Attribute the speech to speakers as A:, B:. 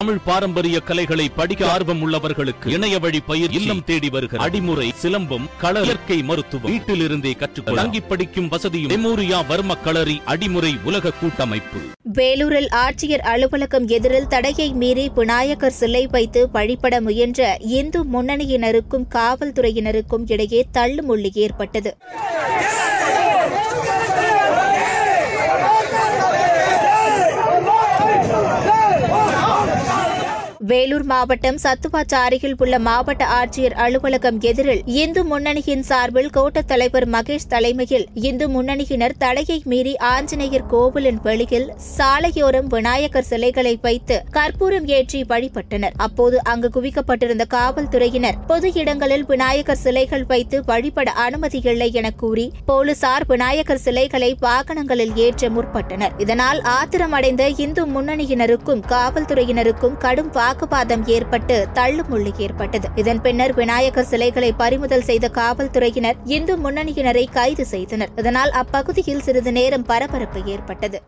A: தமிழ் பாரம்பரிய கலைகளை படிக்க ஆர்வம் உள்ளவர்களுக்கு இணைய வழி பயிர் இல்லம் தேடி வருகிற அடிமுறை சிலம்பம் கள இயற்கை மருத்துவம் வீட்டிலிருந்தே கற்றுக்கொள்ள தங்கி படிக்கும் வசதியும் மெமோரியா வர்ம களரி அடிமுறை உலக கூட்டமைப்பு.
B: வேலூரில் ஆட்சியர் அலுவலகம் எதிரில் தடையை மீறி விநாயகர் சிலை வைத்து வழிபட முயன்ற இந்து முன்னணியினருக்கும் காவல்துறையினருக்கும் இடையே தள்ளுமுள்ளி ஏற்பட்டது. வேலூர் மாவட்டம் சத்துவாச்சாரியில் உள்ள மாவட்ட ஆட்சியர் அலுவலகம் எதிரில் இந்து முன்னணியின் சார்பில் கோட்ட தலைவர் மகேஷ் தலைமையில் இந்து முன்னணியினர் தடையை மீறி ஆஞ்சநேயர் கோவிலின் வெளியில் சாலையோரம் விநாயகர் சிலைகளை வைத்து கற்பூரம் ஏற்றி வழிபட்டனர். அப்போது அங்கு குவிக்கப்பட்டிருந்த காவல்துறையினர் பொது இடங்களில் விநாயகர் சிலைகள் வைத்து வழிபட அனுமதி இல்லை என கூறி போலீசார் விநாயகர் சிலைகளை வாகனங்களில் ஏற்ற முற்பட்டனர். இதனால் ஆத்திரமடைந்த இந்து முன்னணியினருக்கும் காவல்துறையினருக்கும் கடும் வாக்குவாதம் ஏற்பட்டு தள்ளுமுள்ளு ஏற்பட்டது. இதன் பின்னர் விநாயகர் சிலைகளை பறிமுதல் செய்த காவல்துறையினர் இந்து முன்னணியினரை கைது செய்தனர். இதனால் அப்பகுதியில் சிறிது நேரம் பரபரப்பு ஏற்பட்டது.